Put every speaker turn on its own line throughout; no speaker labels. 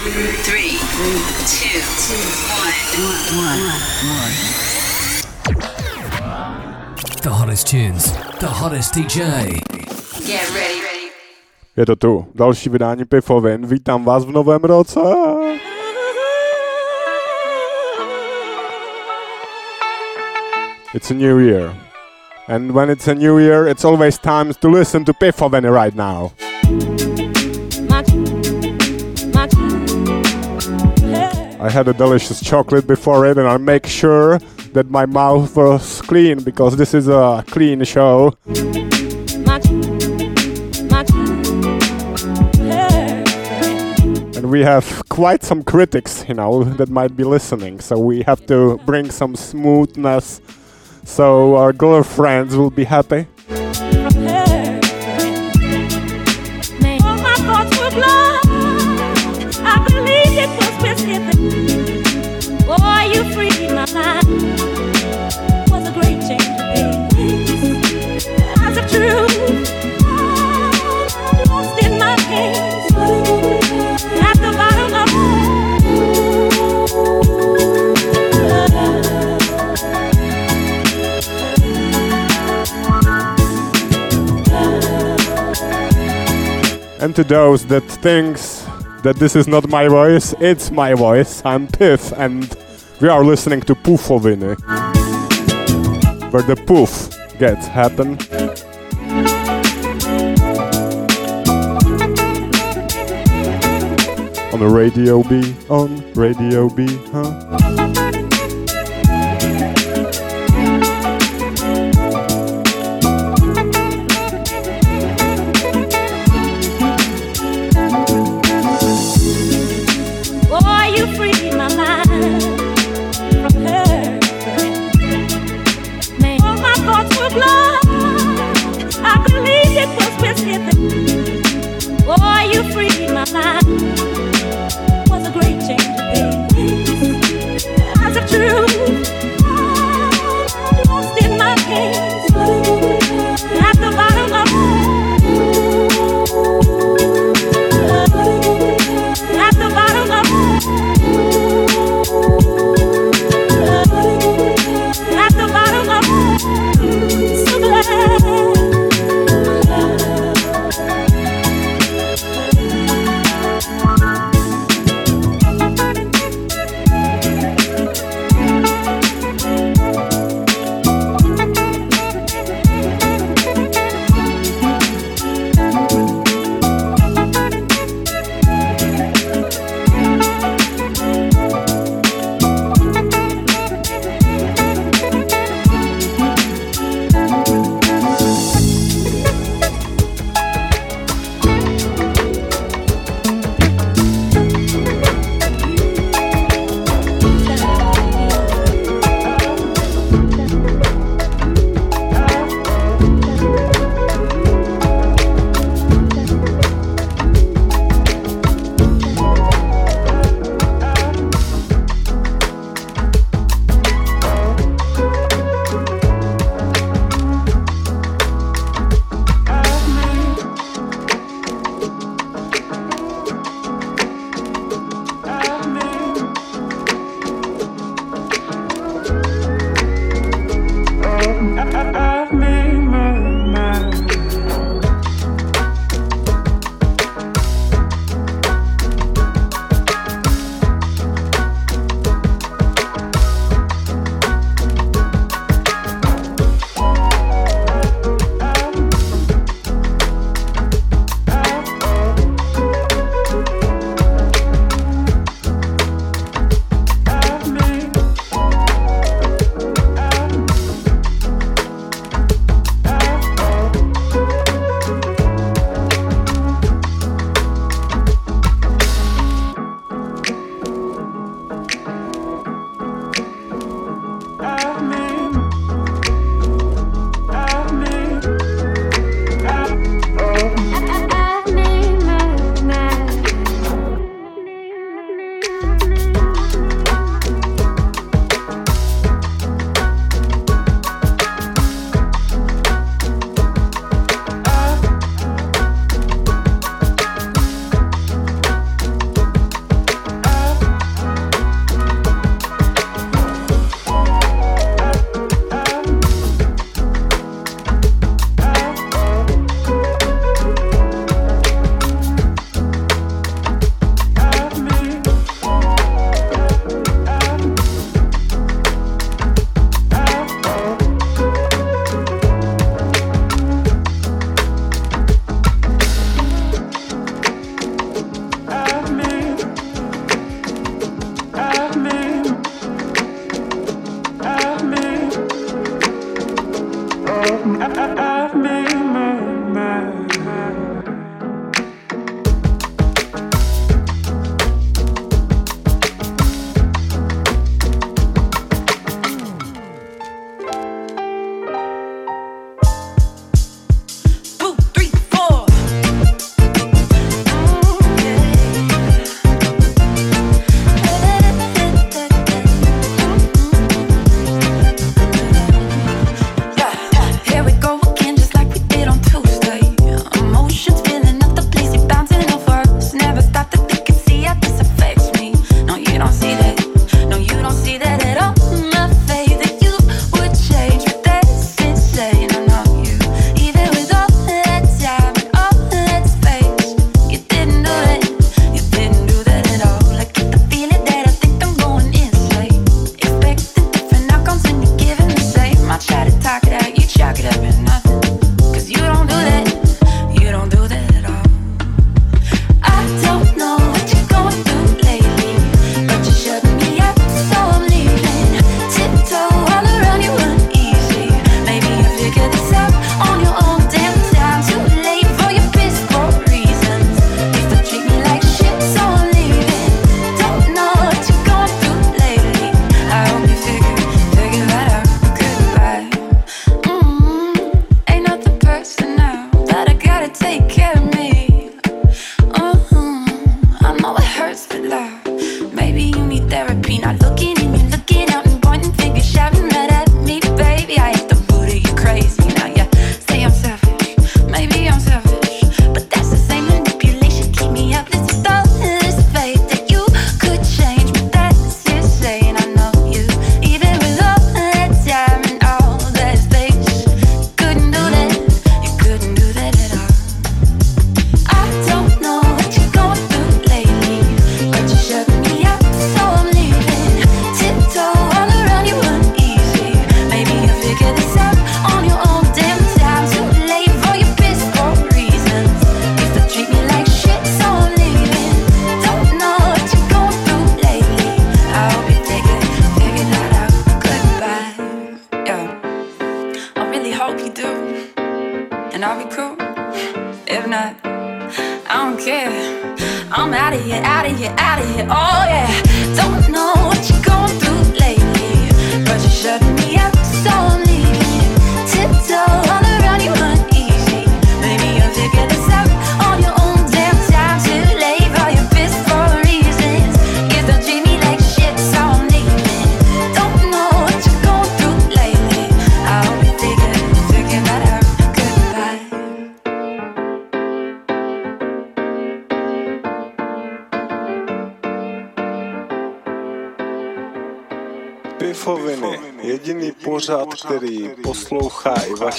Three, two, one.
The hottest tunes, the hottest DJ.
Get ready, ready.
Je to tu, další vydání Pifovin. Vítám vás v novém roce. It's a new year. And when it's a new year, it's always time to listen to Pifovin right now. I had a delicious chocolate before it, and I make sure that my mouth was clean because this is a clean show. And we have quite some critics, you know, that might be listening, so we have to bring some smoothness so our girlfriends will be happy. And to those that thinks that this is not my voice, it's my voice. I'm Piff, and we are listening to Poofoviny, where the poof gets happen. On the radio B, on radio B, huh?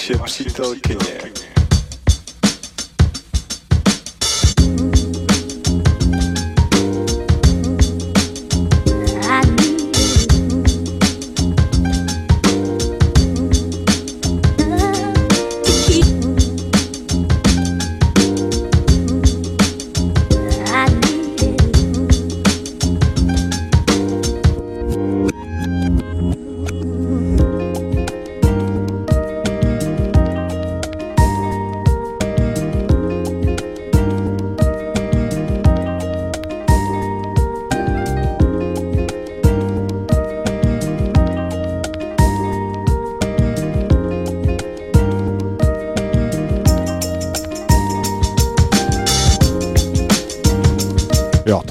Poslouchá i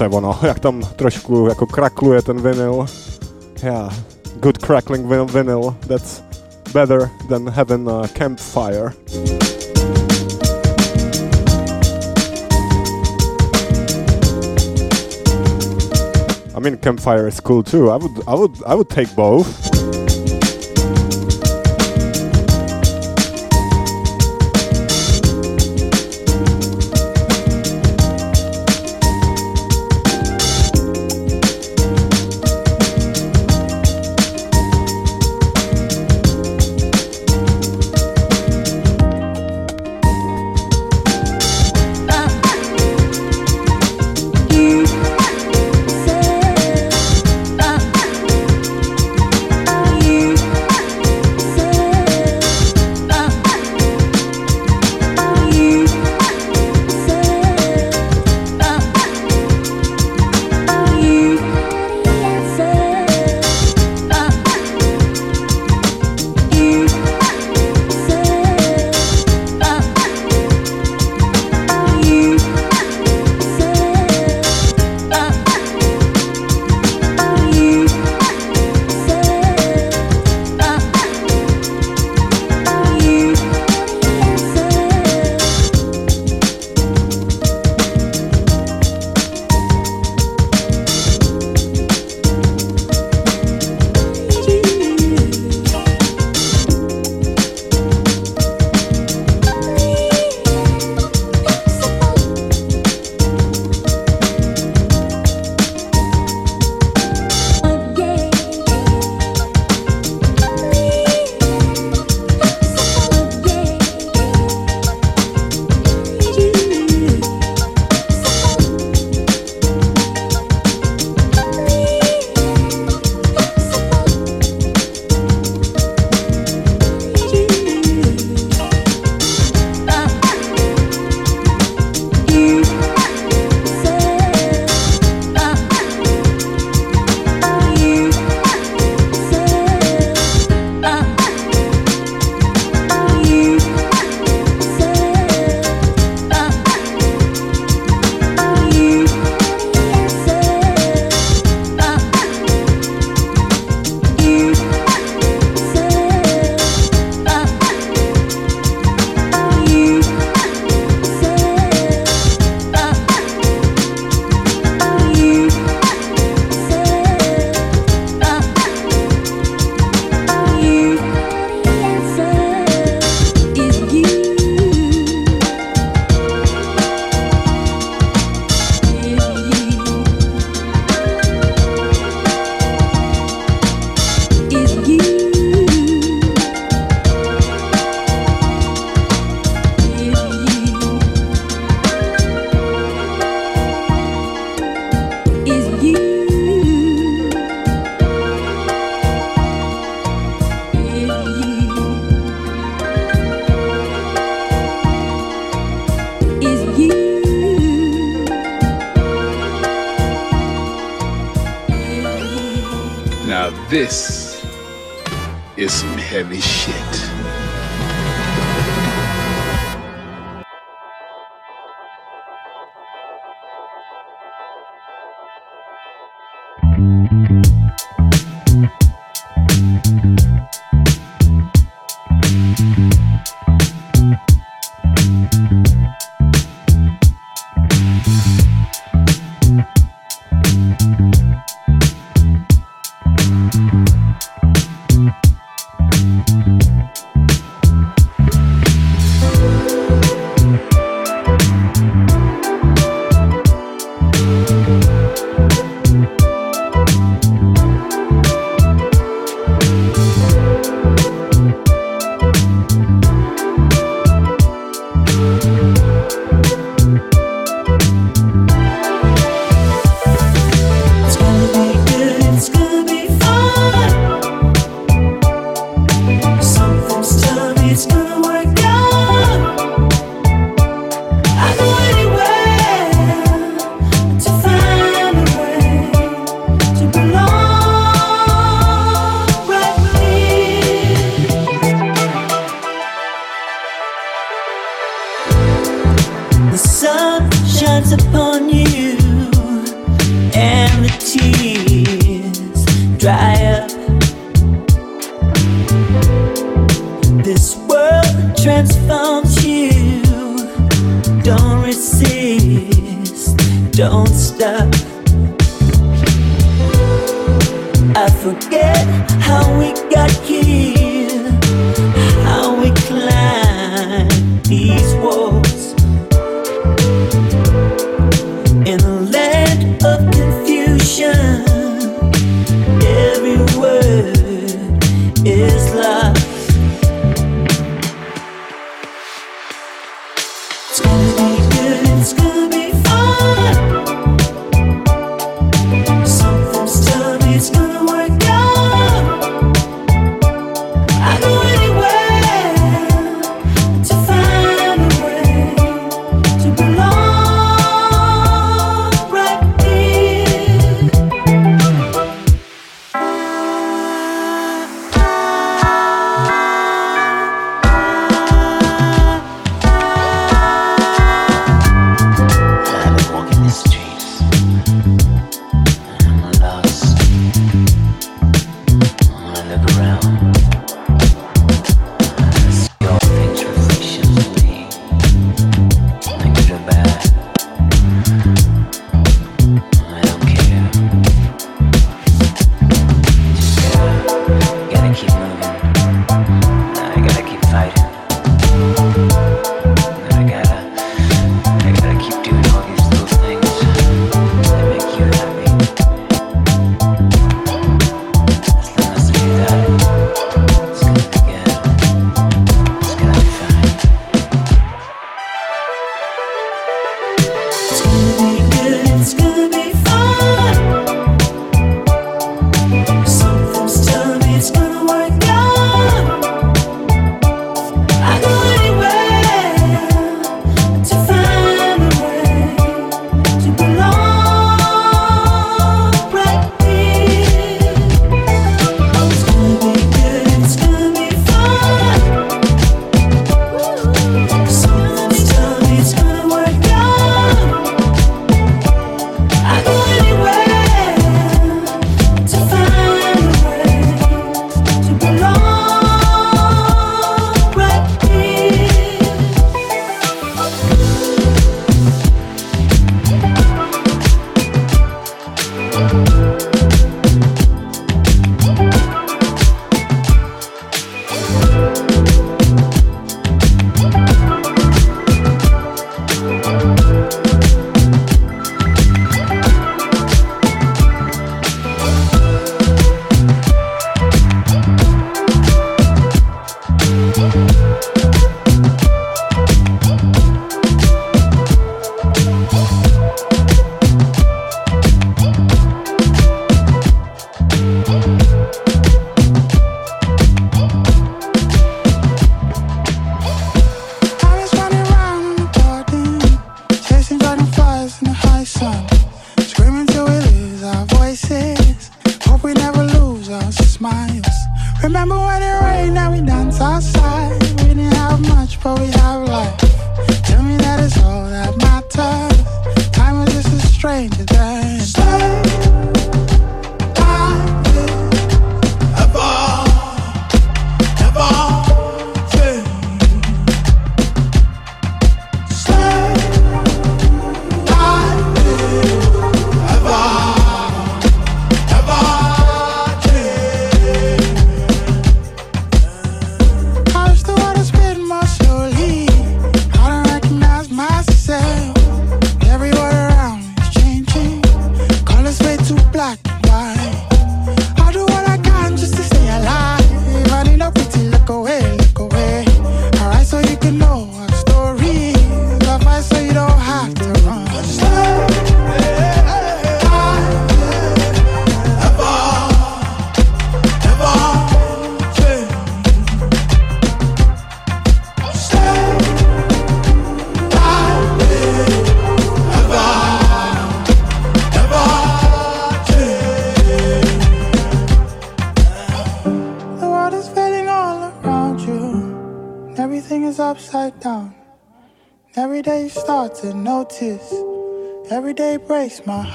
je ono, jak tam trošku jako krakluje ten vinyl. Yeah, good crackling vinyl, that's better than having a campfire. I mean, campfire is cool too. I would, I would, I would take both.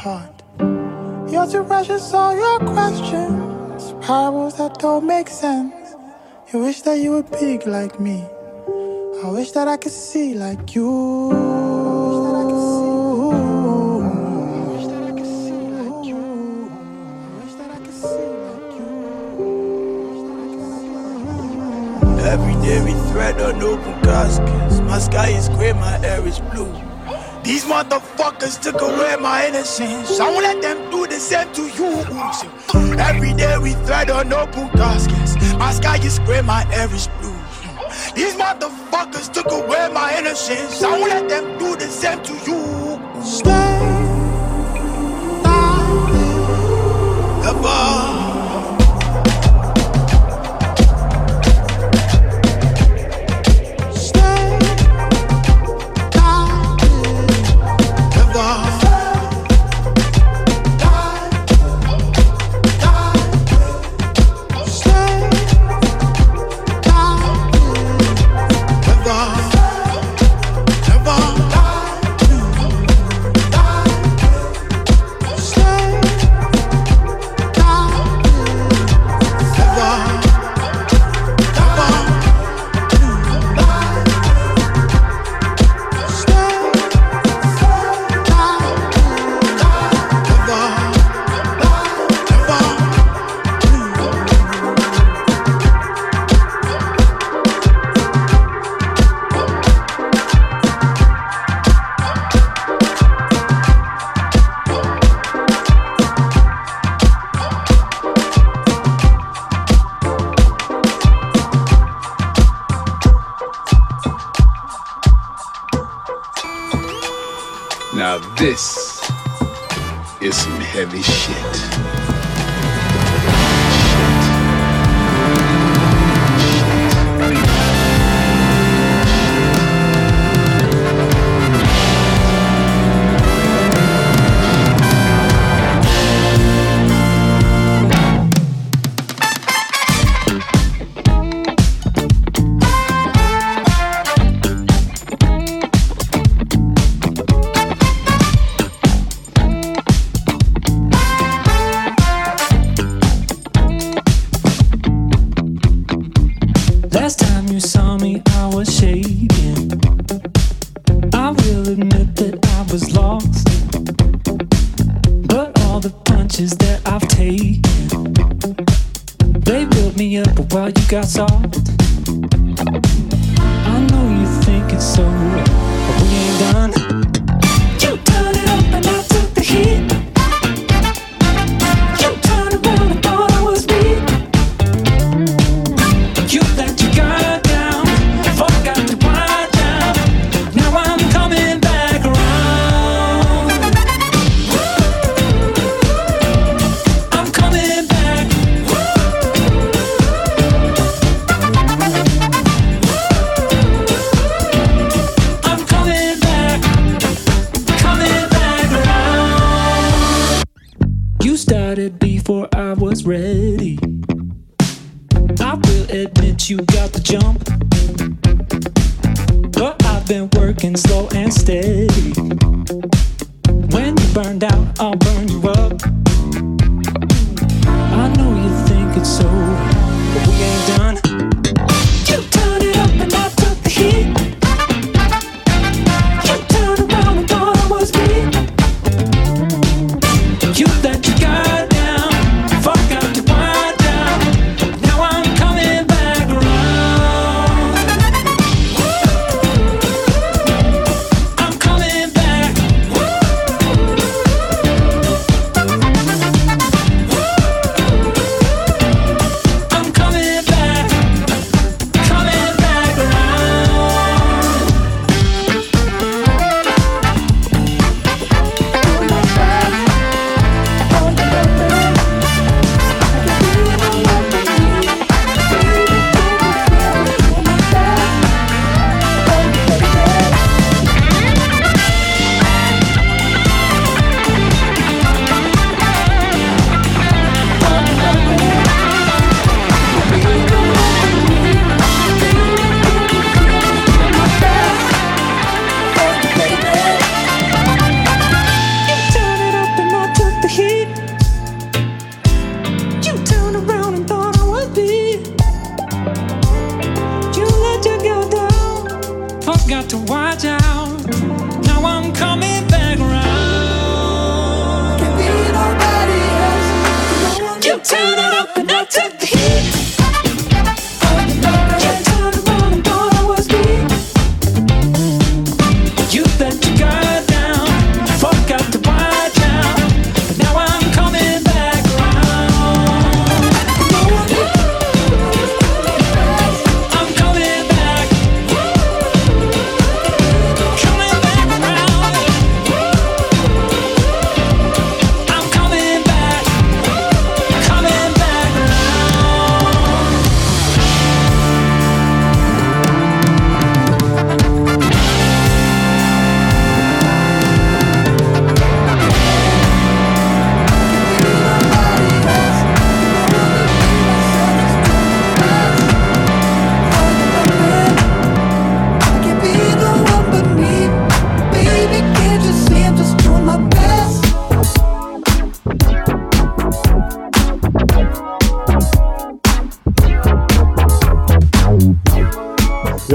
heart. too precious, all your questions, parables that don't make sense. You wish that you were big like me. I wish that I could see like you.
Every day we thread on open caskets. My sky is gray, my air is blue. These motherfuckers took away my innocence. I won't let them do the same to you. Every day we thread on open caskets. My sky is gray, my air is blue. These motherfuckers took away my innocence. I won't let them do the same to you.
Stay
by me.
above.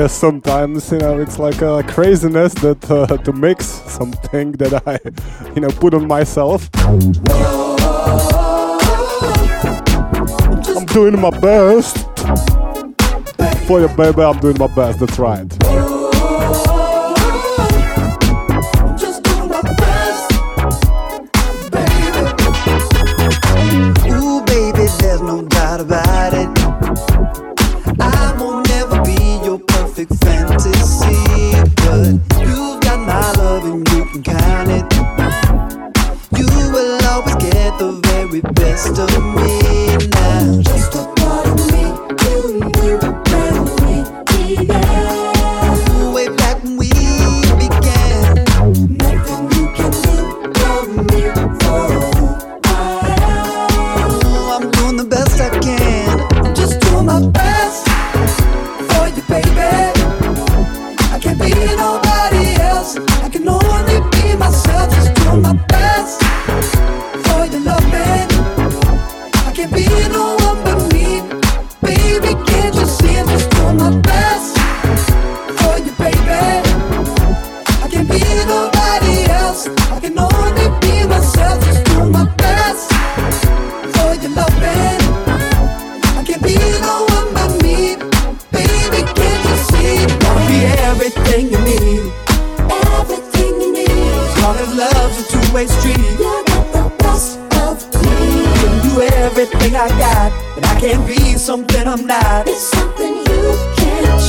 sometimes you know it's like a craziness that uh, to mix something that I you know put on myself. I'm doing my best for you, baby. I'm doing my best. That's right.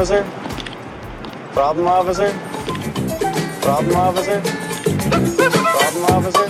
officer? Problem officer? Problem officer? Problem officer?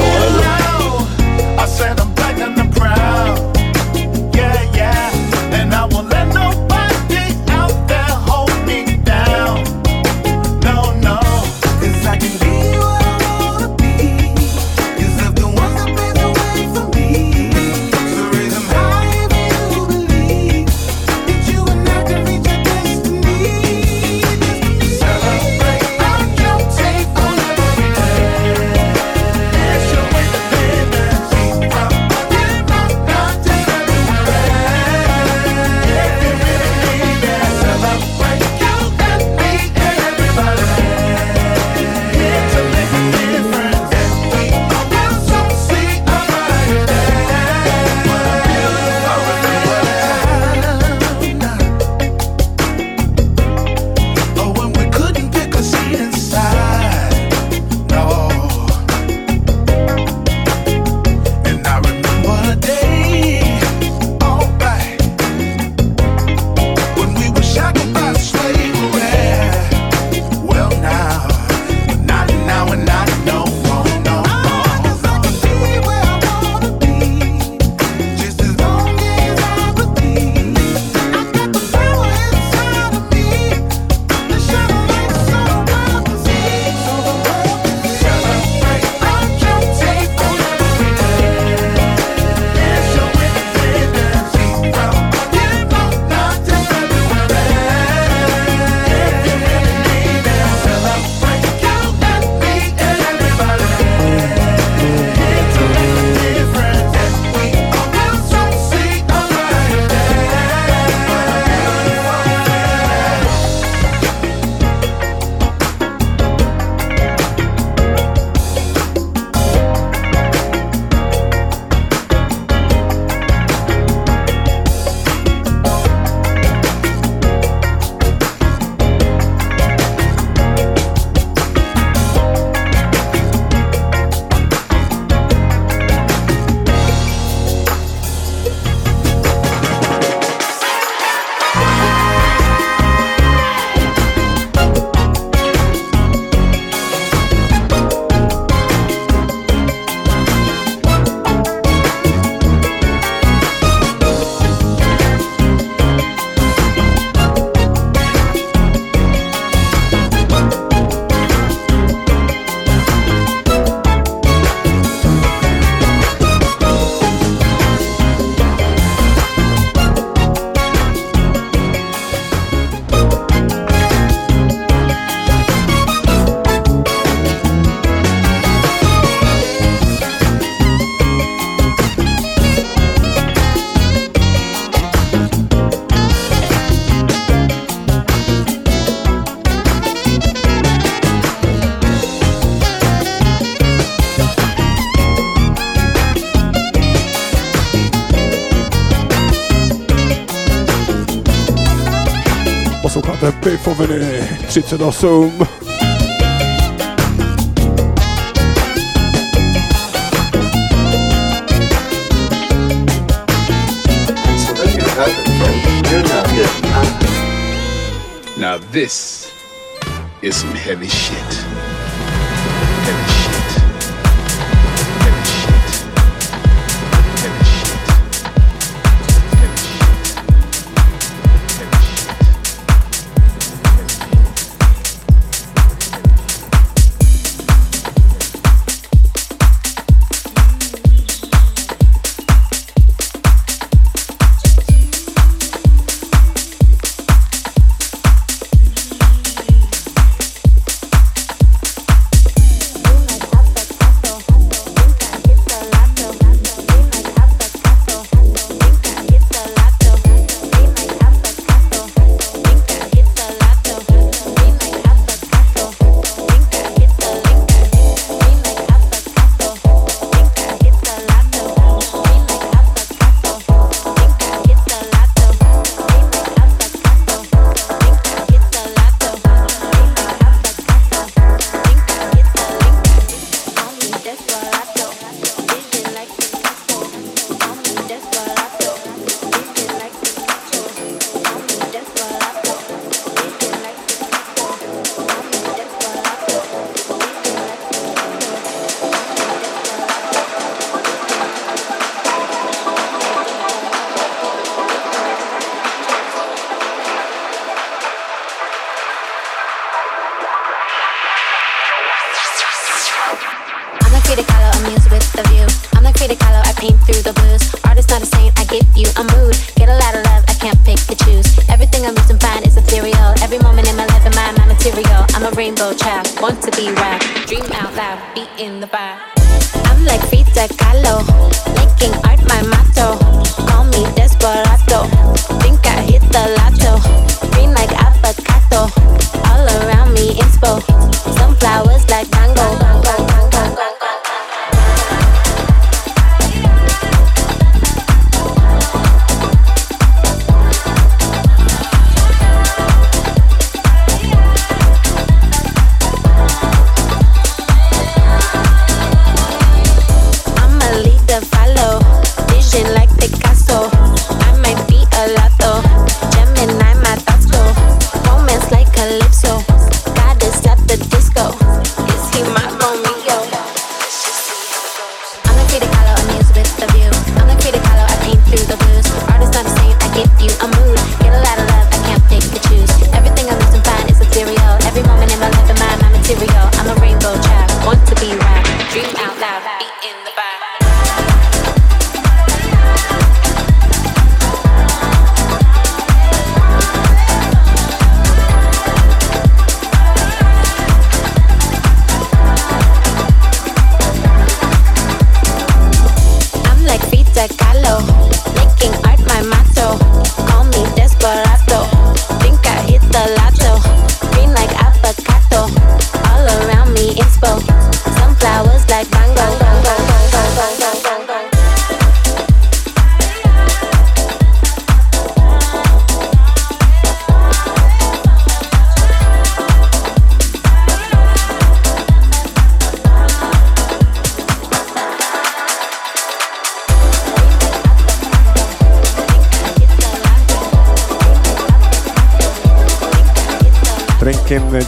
Shit's an
awesome.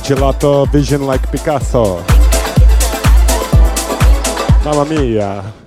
Gelato vision like Picasso. Mamma mia.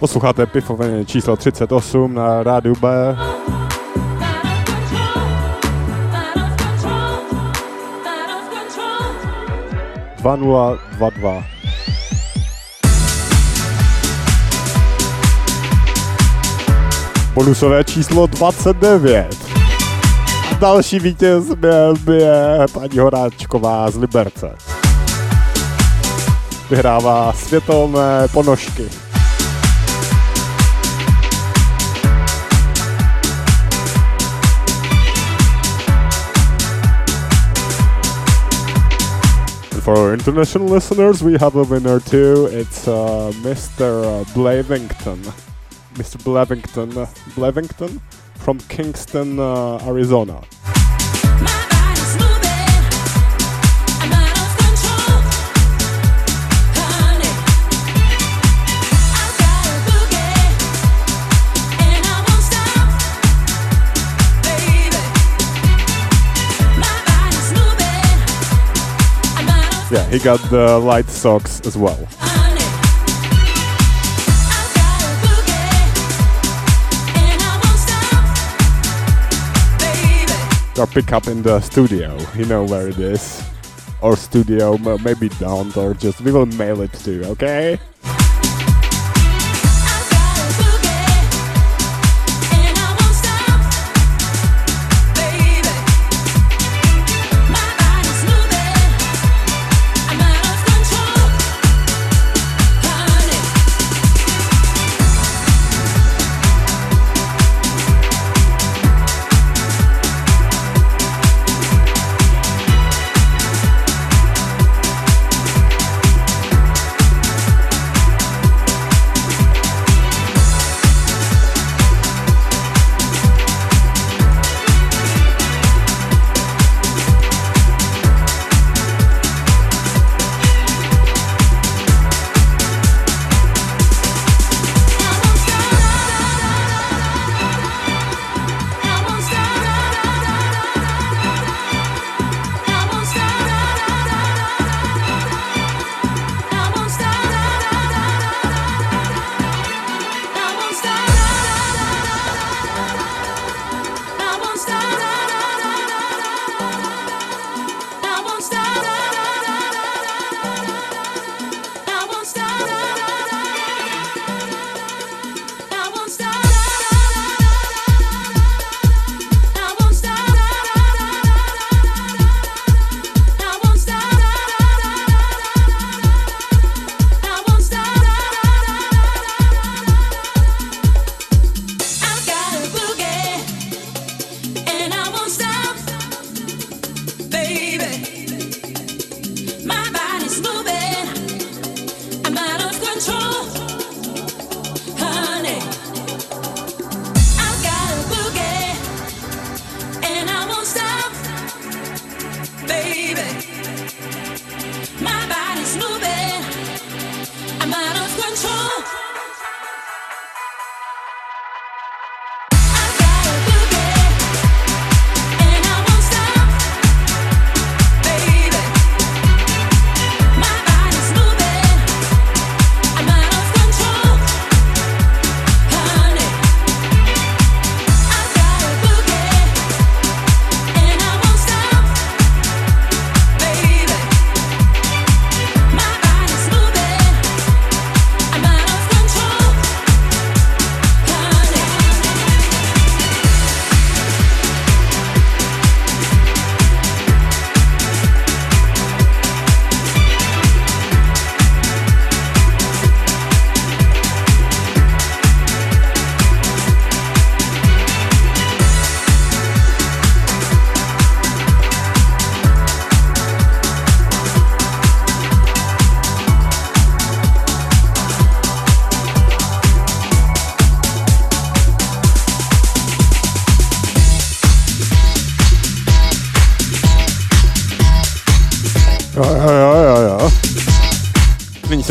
Posloucháte Pifoviny číslo 38 na rádiu B. Dva nula dva dva. Bonusové číslo 29. A další vítěz byl, je paní Horáčková z Liberce. Vyhrává světelné ponožky. For our international listeners, we have a winner too. It's uh, Mr. Blavington. Mr. Blavington, uh, Blavington from Kingston, uh, Arizona. Yeah, he got the light socks as well. Or pick up in the studio, you know where it is. Or studio, maybe don't, or just we will mail it to you, okay?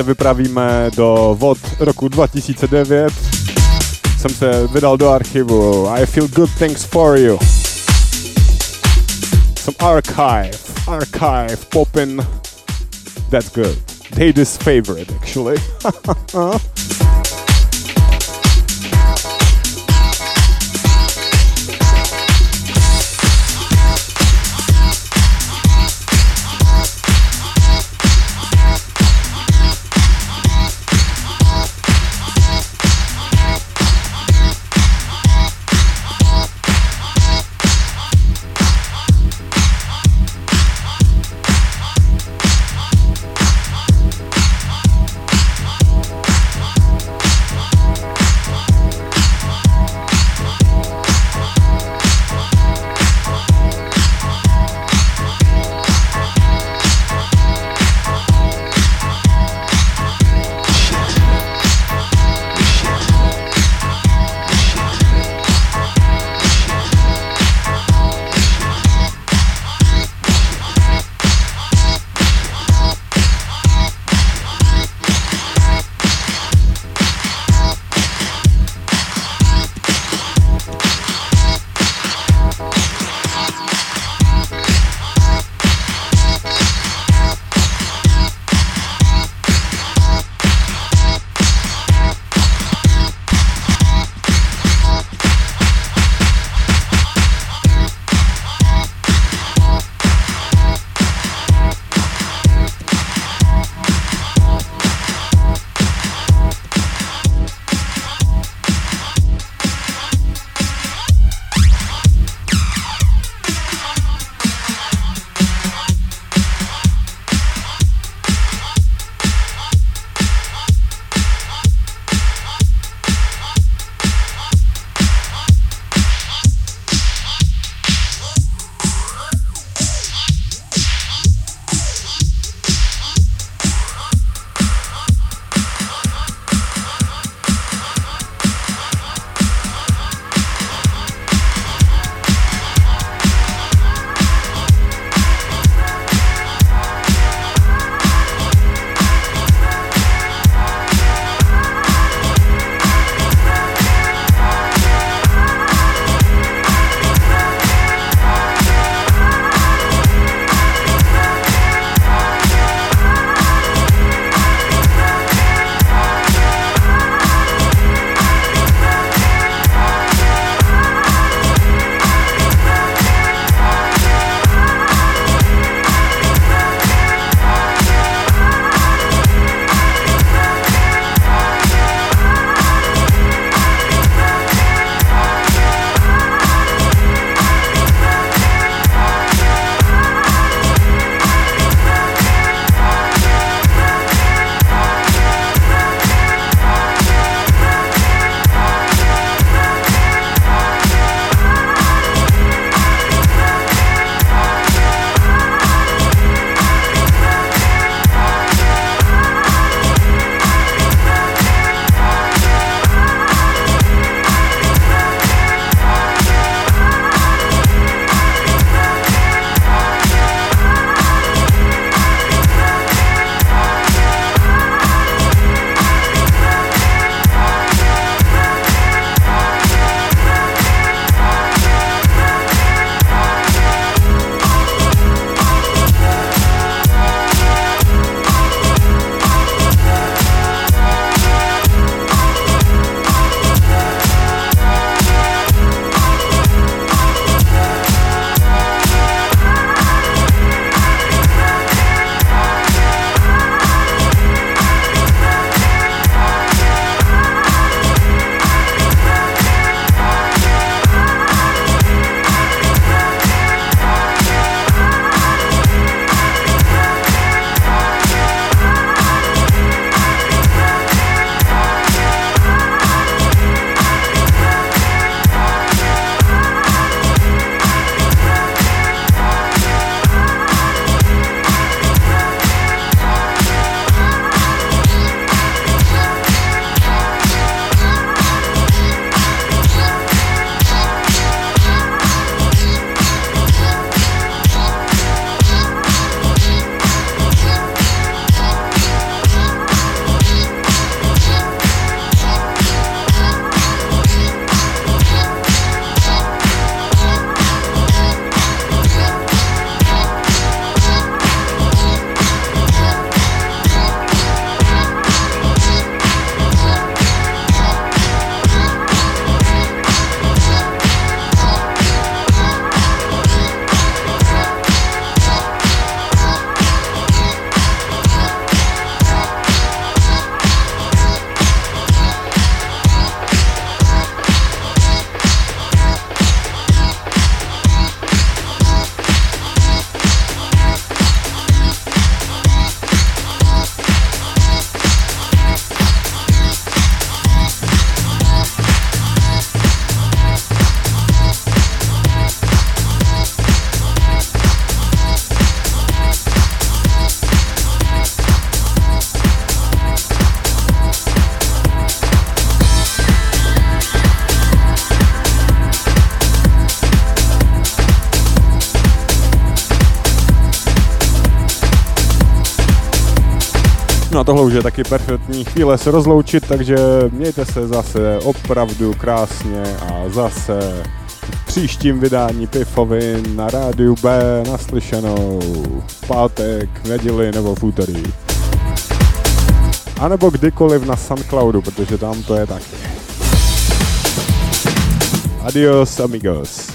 Vypravíme do vod roku 2009. Jsem se vydal do archivu. I feel good things for you. Some archive, archive poppin'. That's good. Data's favorite, actually.
tohle už je taky perfektní chvíle se rozloučit, takže mějte se zase opravdu krásně a zase v příštím vydání Pifovin na rádiu B naslyšenou v pátek, v neděli nebo v úterý. A nebo kdykoliv na Soundcloudu, protože tam to je taky. Adios amigos.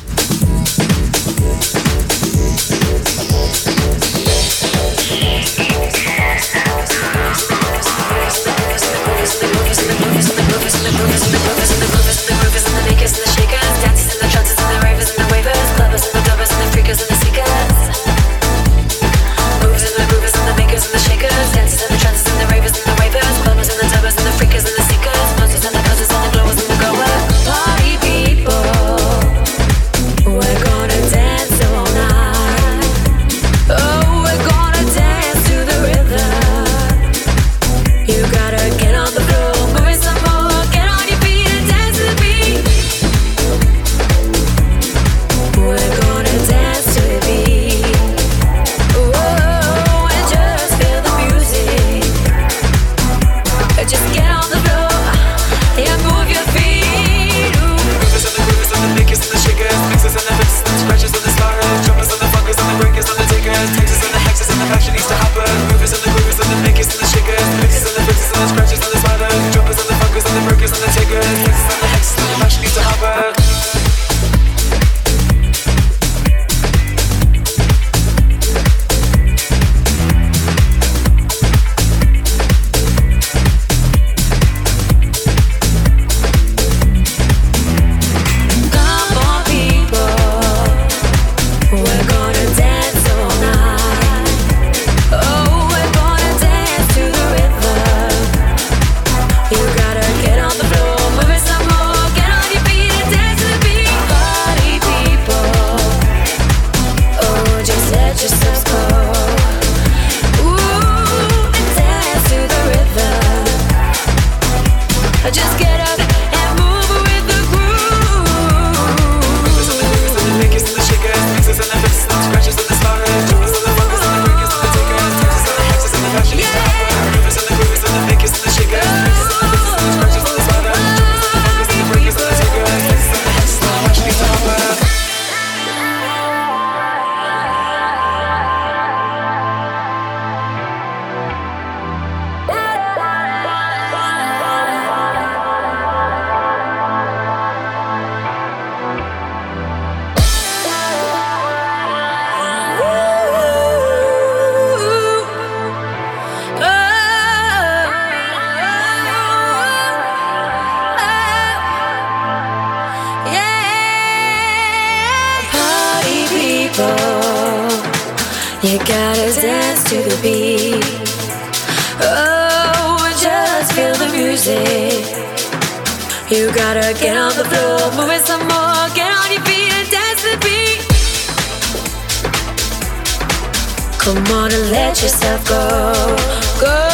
To the beat. Oh, just feel the music. You gotta get on the floor, move it some more, get on your feet and dance the beat. Come on and let yourself go, go